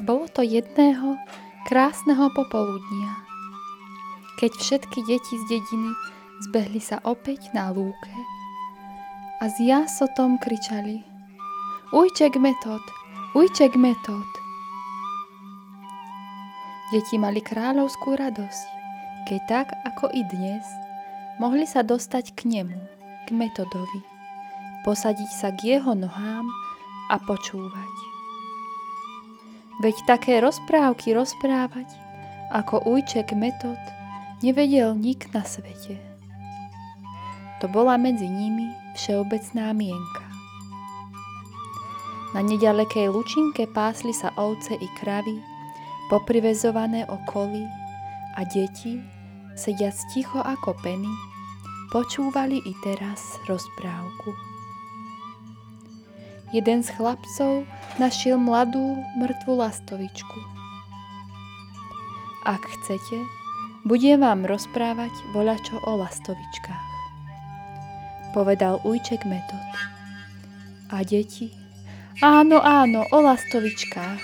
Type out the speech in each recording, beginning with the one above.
Bolo to jedného krásneho popoludnia, keď všetky deti z dediny zbehli sa opäť na lúke a s jasotom kričali Ujček metod, ujček metod. Deti mali kráľovskú radosť, keď tak ako i dnes mohli sa dostať k nemu, k metodovi, posadiť sa k jeho nohám a počúvať. Veď také rozprávky rozprávať, ako ujček metod, nevedel nik na svete. To bola medzi nimi všeobecná mienka. Na nedalekej lučinke pásli sa ovce i kravy, poprivezované okolí a deti, sediac ticho ako peny, počúvali i teraz rozprávku. Jeden z chlapcov našiel mladú mŕtvu lastovičku. Ak chcete, budem vám rozprávať voľačo o lastovičkách. Povedal ujček metod. A deti? Áno, áno, o lastovičkách.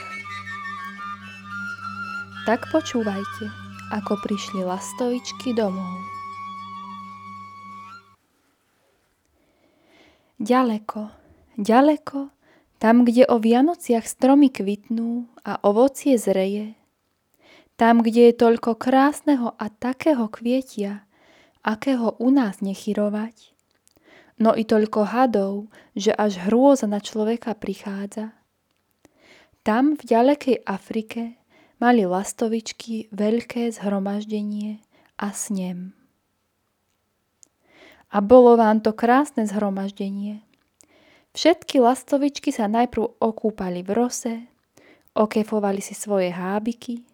Tak počúvajte, ako prišli lastovičky domov. Ďaleko, ďaleko, tam, kde o Vianociach stromy kvitnú a ovocie zreje, tam, kde je toľko krásneho a takého kvietia, akého u nás nechyrovať, no i toľko hadov, že až hrôza na človeka prichádza. Tam v ďalekej Afrike mali lastovičky veľké zhromaždenie a snem. A bolo vám to krásne zhromaždenie. Všetky lastovičky sa najprv okúpali v rose, okefovali si svoje hábiky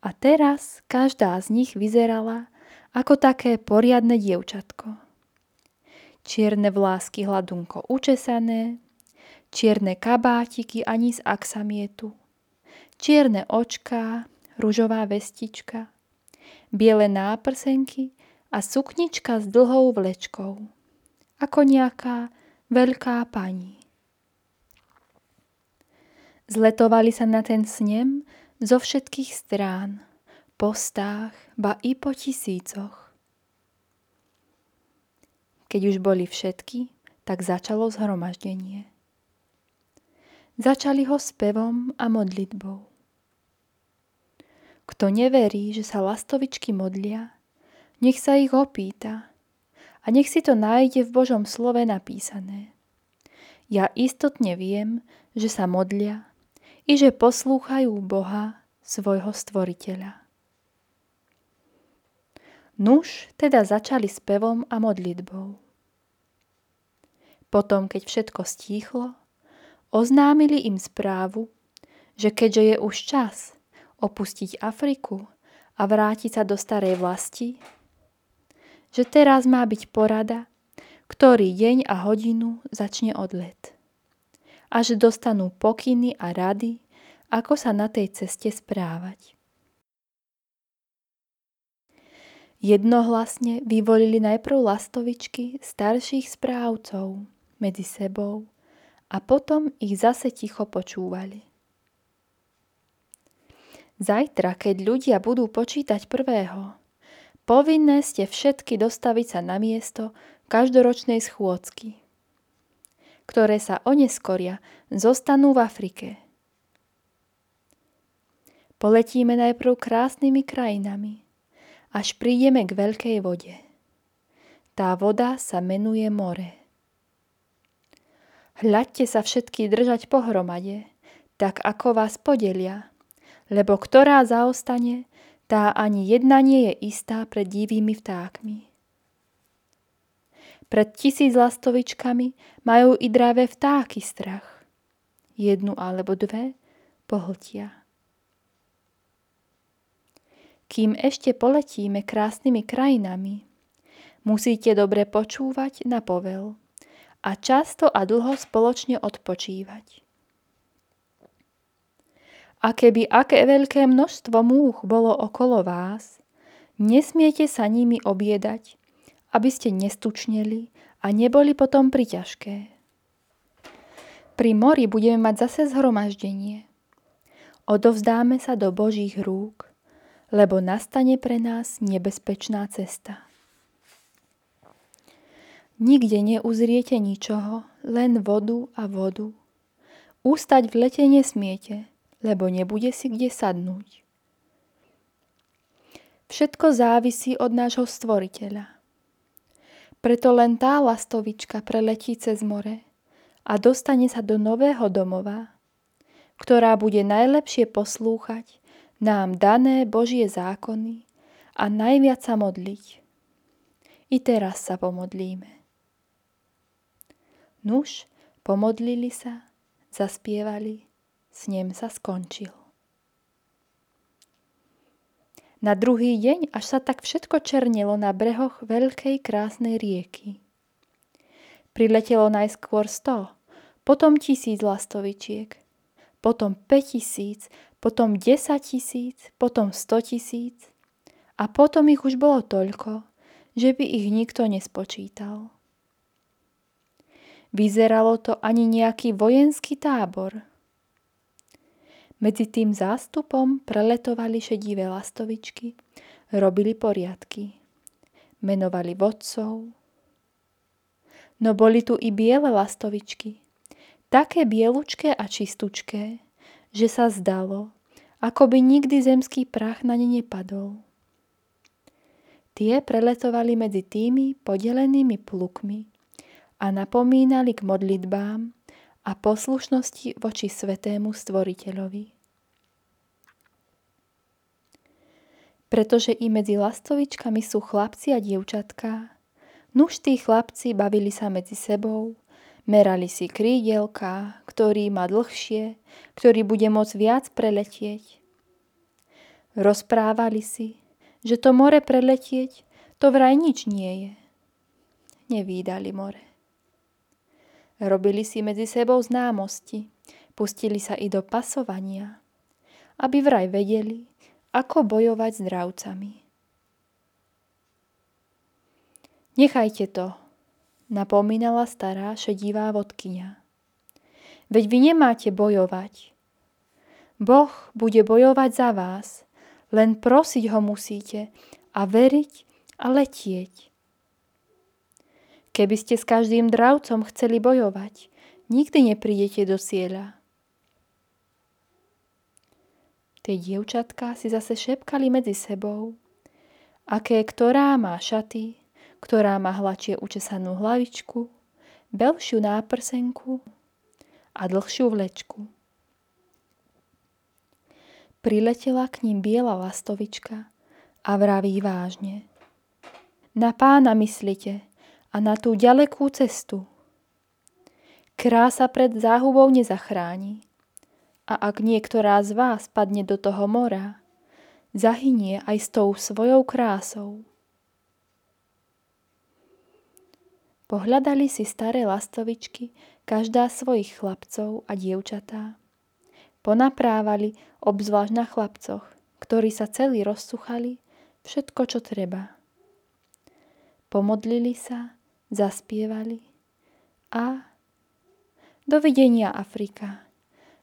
a teraz každá z nich vyzerala ako také poriadne dievčatko. Čierne vlásky hladunko učesané, čierne kabátiky ani z aksamietu, čierne očká, ružová vestička, biele náprsenky a suknička s dlhou vlečkou, ako nejaká veľká pani. Zletovali sa na ten snem zo všetkých strán, po stách, ba i po tisícoch. Keď už boli všetky, tak začalo zhromaždenie. Začali ho spevom a modlitbou. Kto neverí, že sa lastovičky modlia, nech sa ich opýta a nech si to nájde v Božom slove napísané. Ja istotne viem, že sa modlia i že poslúchajú Boha, svojho stvoriteľa. Nuž teda začali spevom a modlitbou. Potom, keď všetko stíchlo, oznámili im správu, že keďže je už čas opustiť Afriku a vrátiť sa do starej vlasti, že teraz má byť porada, ktorý deň a hodinu začne odlet. Že dostanú pokyny a rady, ako sa na tej ceste správať. Jednohlasne vyvolili najprv lastovičky starších správcov medzi sebou a potom ich zase ticho počúvali. Zajtra, keď ľudia budú počítať prvého, Povinné ste všetky dostaviť sa na miesto každoročnej schôdzky, ktoré sa oneskoria, zostanú v Afrike. Poletíme najprv krásnymi krajinami, až prídeme k veľkej vode. Tá voda sa menuje more. Hľadte sa všetky držať pohromade, tak ako vás podelia, lebo ktorá zaostane, tá ani jedna nie je istá pred divými vtákmi. Pred tisíc lastovičkami majú i dravé vtáky strach. Jednu alebo dve pohltia. Kým ešte poletíme krásnymi krajinami, musíte dobre počúvať na povel a často a dlho spoločne odpočívať. A keby aké veľké množstvo múch bolo okolo vás, nesmiete sa nimi obiedať, aby ste nestučneli a neboli potom priťažké. Pri mori budeme mať zase zhromaždenie. odovzdáme sa do Božích rúk, lebo nastane pre nás nebezpečná cesta. Nikde neuzriete ničoho, len vodu a vodu. Ústať v lete nesmiete, lebo nebude si kde sadnúť. Všetko závisí od nášho stvoriteľa. Preto len tá lastovička preletí cez more a dostane sa do nového domova, ktorá bude najlepšie poslúchať nám dané Božie zákony a najviac sa modliť. I teraz sa pomodlíme. Nuž, pomodlili sa, zaspievali, snem sa skončil. Na druhý deň, až sa tak všetko černilo na brehoch veľkej krásnej rieky. Priletelo najskôr sto, potom tisíc lastovičiek, potom 5 tisíc, potom 10 tisíc, potom 100 tisíc a potom ich už bolo toľko, že by ich nikto nespočítal. Vyzeralo to ani nejaký vojenský tábor. Medzi tým zástupom preletovali šedivé lastovičky, robili poriadky, menovali vodcov. No boli tu i biele lastovičky, také bielučké a čistúčké, že sa zdalo, ako by nikdy zemský prach na ne nepadol. Tie preletovali medzi tými podelenými plukmi a napomínali k modlitbám a poslušnosti voči svetému stvoriteľovi. Pretože i medzi lastovičkami sú chlapci a dievčatká, nuž tí chlapci bavili sa medzi sebou Merali si krídelka, ktorý má dlhšie, ktorý bude môcť viac preletieť. Rozprávali si, že to more preletieť, to vraj nič nie je. Nevídali more. Robili si medzi sebou známosti, pustili sa i do pasovania, aby vraj vedeli, ako bojovať s dravcami. Nechajte to, napomínala stará šedivá vodkynia. Veď vy nemáte bojovať. Boh bude bojovať za vás, len prosiť ho musíte a veriť a letieť. Keby ste s každým dravcom chceli bojovať, nikdy neprídete do cieľa. Tie dievčatka si zase šepkali medzi sebou, aké ktorá má šaty, ktorá má hladšie učesanú hlavičku, belšiu náprsenku a dlhšiu vlečku. Priletela k ním biela lastovička a vraví vážne. Na pána myslite a na tú ďalekú cestu. Krása pred záhubou nezachráni. A ak niektorá z vás padne do toho mora, zahynie aj s tou svojou krásou. Pohľadali si staré lastovičky, každá svojich chlapcov a dievčatá. Ponaprávali obzvlášť na chlapcoch, ktorí sa celí rozsuchali, všetko, čo treba. Pomodlili sa, zaspievali a dovidenia Afrika,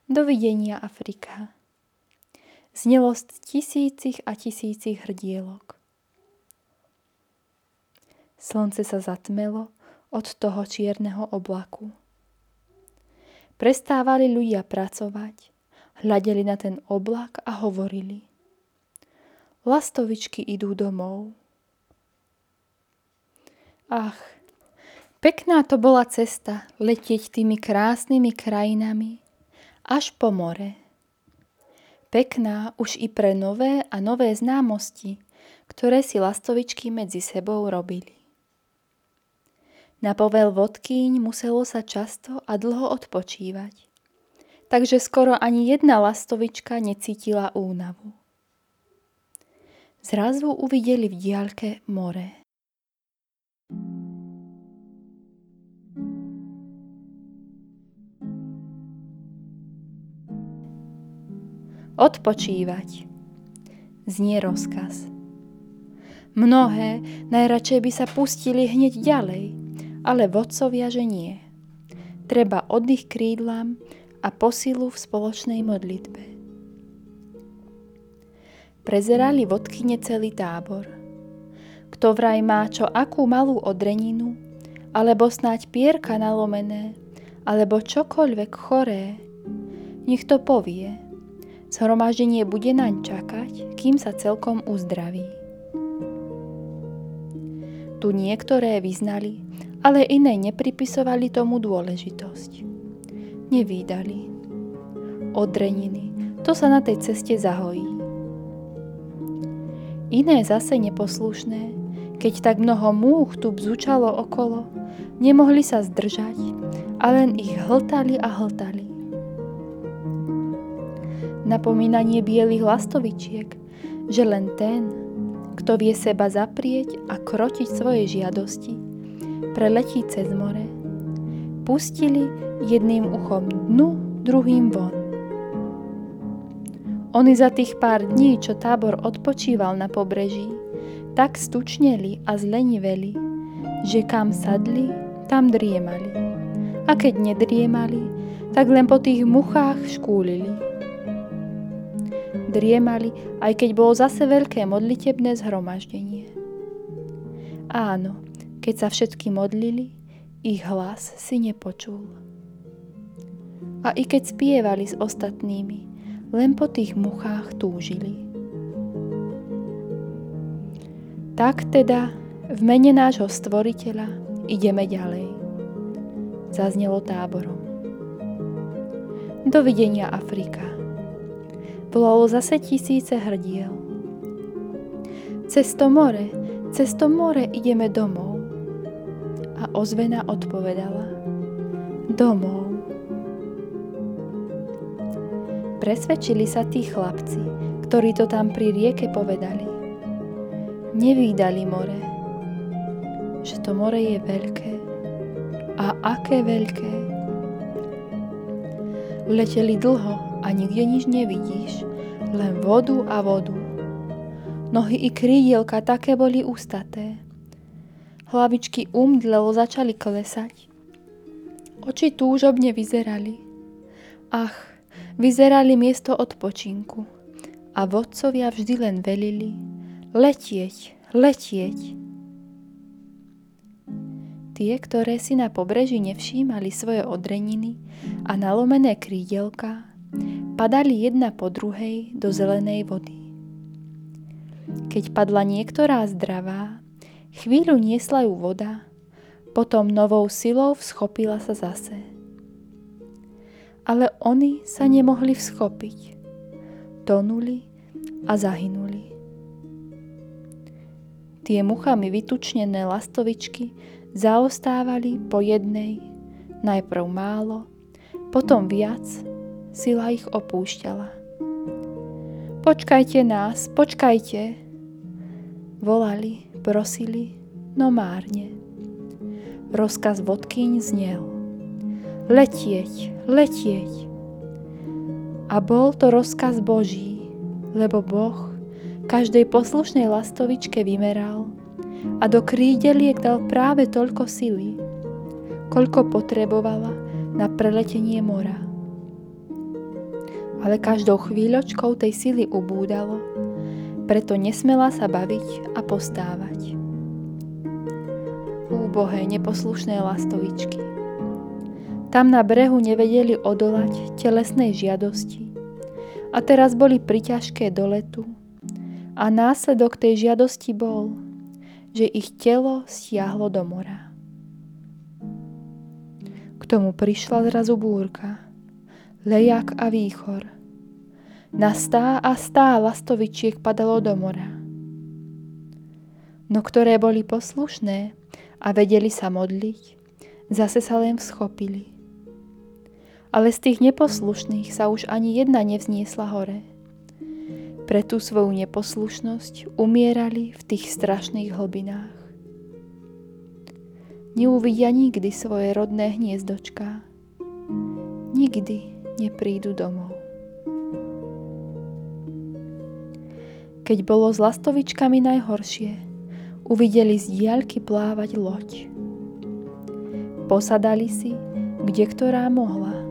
dovidenia Afrika. Znelost tisícich a tisícich hrdielok. Slnce sa zatmelo od toho čierneho oblaku. Prestávali ľudia pracovať, hľadeli na ten oblak a hovorili. Lastovičky idú domov. Ach, pekná to bola cesta letieť tými krásnymi krajinami až po more. Pekná už i pre nové a nové známosti, ktoré si lastovičky medzi sebou robili. Na povel vodkýň muselo sa často a dlho odpočívať. Takže skoro ani jedna lastovička necítila únavu. Zrazu uvideli v diaľke more. Odpočívať. Znie rozkaz. Mnohé najradšej by sa pustili hneď ďalej – ale vodcovia, že nie. Treba oddych krídlam a posilu v spoločnej modlitbe. prezerali vodkyne celý tábor. Kto vraj má čo akú malú odreninu, alebo snáď pierka nalomené, alebo čokoľvek choré, nech to povie. Zhromaždenie bude naň čakať, kým sa celkom uzdraví. Tu niektoré vyznali, ale iné nepripisovali tomu dôležitosť. Nevídali. Odreniny, to sa na tej ceste zahojí. Iné zase neposlušné, keď tak mnoho múch tu bzučalo okolo, nemohli sa zdržať a len ich hltali a hltali. Napomínanie bielých lastovičiek, že len ten, kto vie seba zaprieť a krotiť svoje žiadosti, preletí cez more. Pustili jedným uchom dnu, druhým von. Oni za tých pár dní, čo tábor odpočíval na pobreží, tak stučneli a zleniveli, že kam sadli, tam driemali. A keď nedriemali, tak len po tých muchách škúlili. Driemali, aj keď bolo zase veľké modlitebné zhromaždenie. Áno, keď sa všetky modlili, ich hlas si nepočul. A i keď spievali s ostatnými, len po tých muchách túžili. Tak teda v mene nášho stvoriteľa ideme ďalej. Zaznelo táborom. Dovidenia Afrika. Volalo zase tisíce hrdiel. Cez to more, cez to more ideme domov. A ozvena odpovedala. Domov. Presvedčili sa tí chlapci, ktorí to tam pri rieke povedali. Nevídali more, že to more je veľké. A aké veľké. Leteli dlho a nikde nič nevidíš, len vodu a vodu. Nohy i krídielka také boli ustaté. Hlavičky umdlelo začali klesať. Oči túžobne vyzerali. Ach, vyzerali miesto odpočinku a vodcovia vždy len velili letieť, letieť. Tie, ktoré si na pobreží nevšímali svoje odreniny a nalomené krídelka, padali jedna po druhej do zelenej vody. Keď padla niektorá zdravá, chvíľu niesla ju voda, potom novou silou vschopila sa zase ale oni sa nemohli vschopiť. Tonuli a zahynuli. Tie muchami vytučnené lastovičky zaostávali po jednej, najprv málo, potom viac, sila ich opúšťala. Počkajte nás, počkajte! Volali, prosili, no márne. Rozkaz vodkyň znel. Letieť, letieť. A bol to rozkaz Boží, lebo Boh každej poslušnej lastovičke vymeral a do krídeliek dal práve toľko sily, koľko potrebovala na preletenie mora. Ale každou chvíľočkou tej sily ubúdalo, preto nesmela sa baviť a postávať. Úbohé, neposlušné lastovičky. Tam na brehu nevedeli odolať telesnej žiadosti. A teraz boli priťažké do letu. A následok tej žiadosti bol, že ich telo stiahlo do mora. K tomu prišla zrazu búrka, lejak a výchor. Na stá a stá lastovičiek padalo do mora. No ktoré boli poslušné a vedeli sa modliť, zase sa len schopili ale z tých neposlušných sa už ani jedna nevzniesla hore. Pre tú svoju neposlušnosť umierali v tých strašných hlbinách. Neuvidia nikdy svoje rodné hniezdočka. Nikdy neprídu domov. Keď bolo s lastovičkami najhoršie, uvideli z diaľky plávať loď. Posadali si, kde ktorá mohla –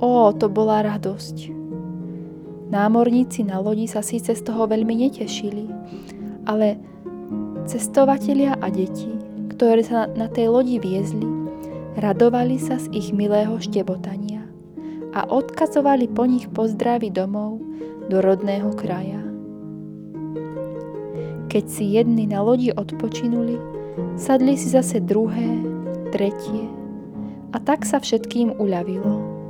Ó, to bola radosť. Námorníci na lodi sa síce z toho veľmi netešili, ale cestovatelia a deti, ktoré sa na tej lodi viezli, radovali sa z ich milého štebotania a odkazovali po nich pozdravy domov do rodného kraja. Keď si jedni na lodi odpočinuli, sadli si zase druhé, tretie a tak sa všetkým uľavilo.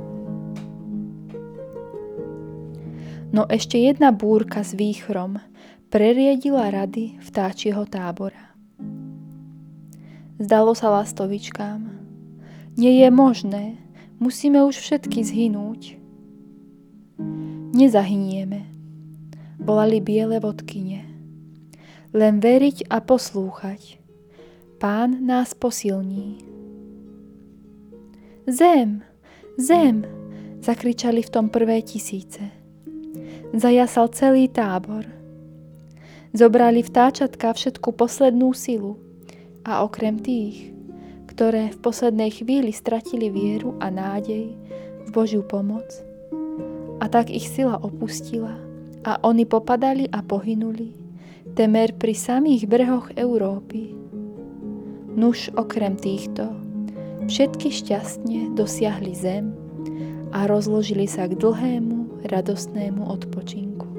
No ešte jedna búrka s výchrom preriedila rady vtáčieho tábora. Zdalo sa lastovičkám. Nie je možné, musíme už všetky zhynúť. Nezahynieme, volali biele vodkyne. Len veriť a poslúchať. Pán nás posilní. Zem, zem, zakričali v tom prvé tisíce. Zajasal celý tábor. Zobrali vtáčatka všetku poslednú silu a okrem tých, ktoré v poslednej chvíli stratili vieru a nádej v Božiu pomoc, a tak ich sila opustila a oni popadali a pohynuli, temer pri samých brehoch Európy. Nuž okrem týchto, všetky šťastne dosiahli zem a rozložili sa k dlhému, radostnému odpočinku.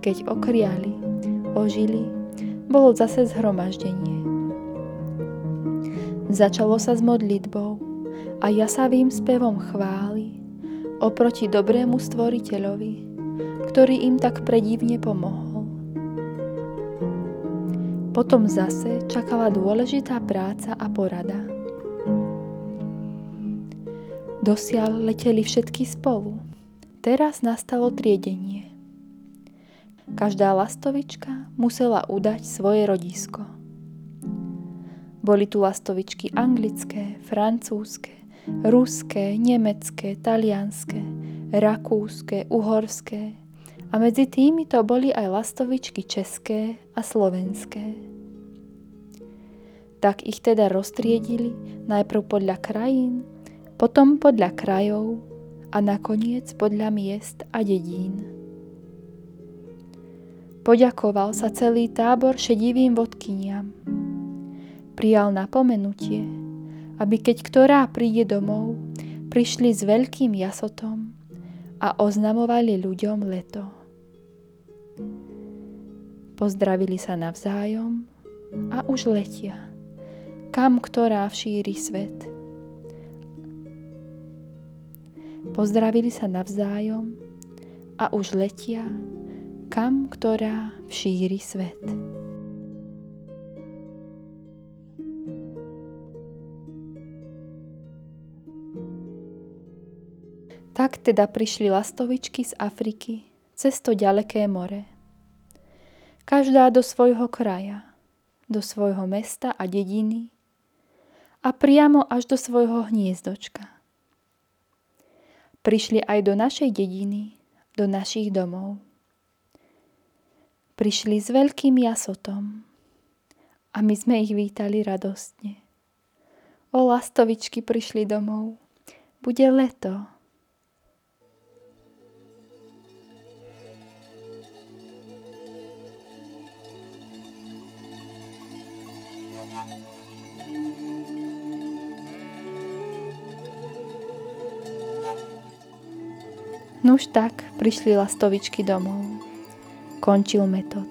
Keď okriali, ožili, bolo zase zhromaždenie. Začalo sa s modlitbou a jasavým spevom chváli oproti dobrému stvoriteľovi, ktorý im tak predivne pomohol. Potom zase čakala dôležitá práca a porada. Dosiaľ leteli všetky spolu. Teraz nastalo triedenie. Každá lastovička musela udať svoje rodisko. Boli tu lastovičky anglické, francúzske, ruské, nemecké, talianské, rakúske, uhorské, a medzi tými to boli aj lastovičky české a slovenské. Tak ich teda roztriedili najprv podľa krajín, potom podľa krajov a nakoniec podľa miest a dedín. Poďakoval sa celý tábor šedivým vodkyniam. Prijal napomenutie, aby keď ktorá príde domov, prišli s veľkým jasotom a oznamovali ľuďom leto. Pozdravili sa navzájom a už letia, kam ktorá všíri svet. Pozdravili sa navzájom a už letia, kam ktorá všíri svet. Tak teda prišli lastovičky z Afriky cez to ďaleké more. Každá do svojho kraja, do svojho mesta a dediny a priamo až do svojho hniezdočka. Prišli aj do našej dediny, do našich domov. Prišli s veľkým jasotom a my sme ich vítali radostne. O lastovičky prišli domov. Bude leto. Nuž tak prišli lastovičky domov. Končil metod.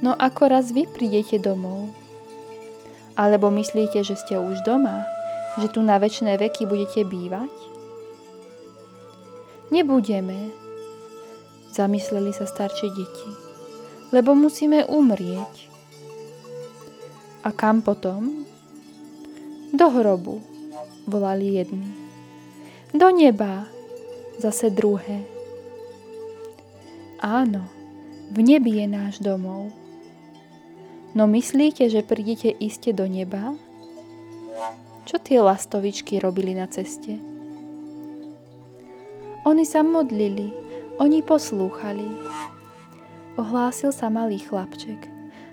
No ako raz vy prídete domov? Alebo myslíte, že ste už doma? Že tu na väčšie veky budete bývať? Nebudeme, zamysleli sa staršie deti, lebo musíme umrieť. A kam potom? Do hrobu, volali jedni. Do neba, zase druhé. Áno, v nebi je náš domov. No myslíte, že prídete iste do neba? Čo tie lastovičky robili na ceste? Oni sa modlili, oni poslúchali. Ohlásil sa malý chlapček.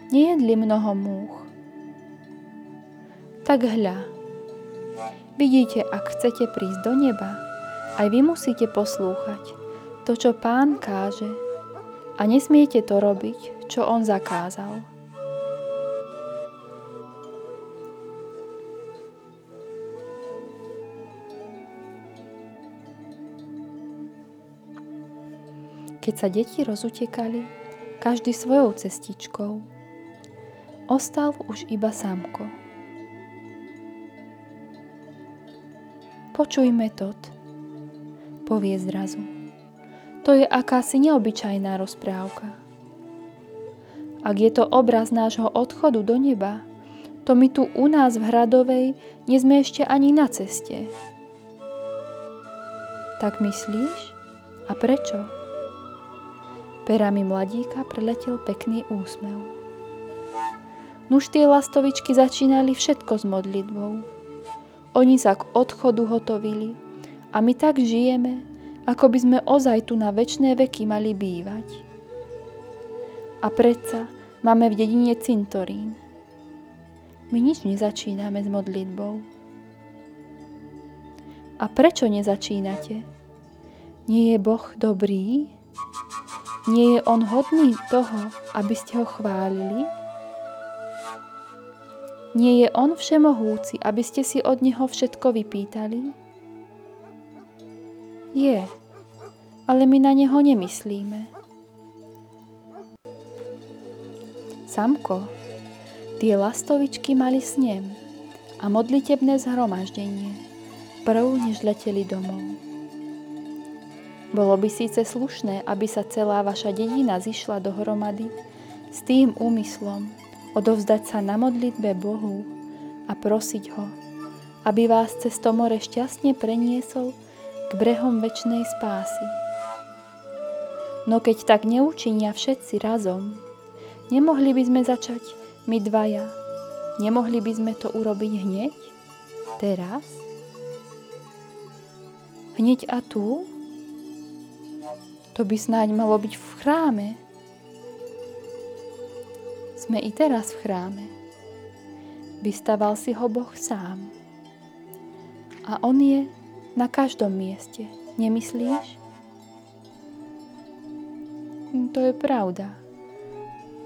Nejedli mnoho múch. Tak hľa, vidíte, ak chcete prísť do neba, Aj vy musíte poslúchať to, čo pán káže a nesmiete to robiť, čo on zakázal. Keď sa deti rozutekali, každý svojou cestičkou, ostal už iba Samko. Počuj metod, povie zrazu. To je akási neobyčajná rozprávka. Ak je to obraz nášho odchodu do neba, to my tu u nás v Hradovej nie sme ešte ani na ceste. Tak myslíš? A prečo? Perami mladíka preletel pekný úsmev. Nuž tie lastovičky začínali všetko s modlitbou. Oni sa k odchodu hotovili a my tak žijeme, ako by sme ozaj tu na väčšie veky mali bývať. A predsa máme v dedine cintorín. My nič nezačíname s modlitbou. A prečo nezačínate? Nie je Boh dobrý? Nie je On hodný toho, aby ste ho chválili? Nie je On všemohúci, aby ste si od Neho všetko vypýtali? Je, ale my na Neho nemyslíme. Samko, tie lastovičky mali snem a modlitebné zhromaždenie, prv než leteli domov. Bolo by síce slušné, aby sa celá vaša dedina zišla dohromady s tým úmyslom odovzdať sa na modlitbe Bohu a prosiť Ho, aby vás cez to more šťastne preniesol k brehom väčšnej spásy. No keď tak neučinia všetci razom, nemohli by sme začať my dvaja. Nemohli by sme to urobiť hneď? Teraz? Hneď a tu? To by snáď malo byť v chráme. Sme i teraz v chráme. Vystaval si ho Boh sám. A on je na každom mieste. Nemyslíš? Hm, to je pravda.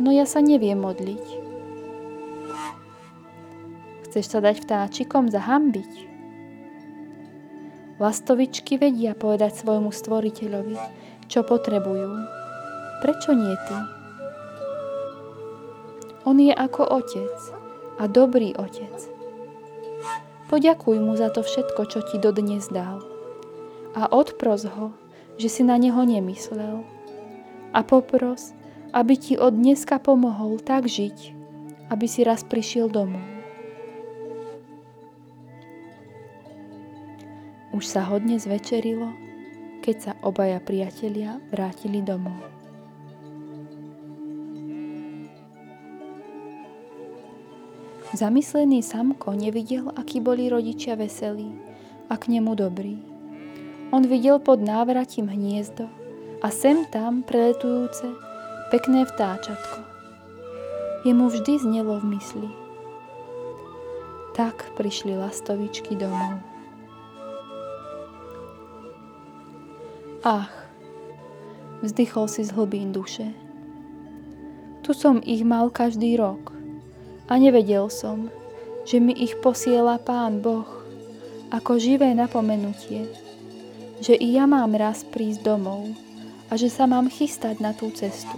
No ja sa neviem modliť. Chceš sa dať vtáčikom zahambiť? Lastovičky vedia povedať svojmu stvoriteľovi, čo potrebujú. Prečo nie ty? On je ako otec a dobrý otec. Poďakuj mu za to všetko, čo ti dodnes dal. A odpros ho, že si na neho nemyslel. A popros, aby ti od dneska pomohol tak žiť, aby si raz prišiel domov. Už sa hodne zvečerilo keď sa obaja priatelia vrátili domov. Zamyslený Samko nevidel, akí boli rodičia veselí a k nemu dobrí. On videl pod návratím hniezdo a sem tam preletujúce pekné vtáčatko. Jemu vždy znelo v mysli. Tak prišli lastovičky domov. Ach, vzdychol si z hlbín duše. Tu som ich mal každý rok a nevedel som, že mi ich posiela Pán Boh ako živé napomenutie, že i ja mám raz prísť domov a že sa mám chystať na tú cestu.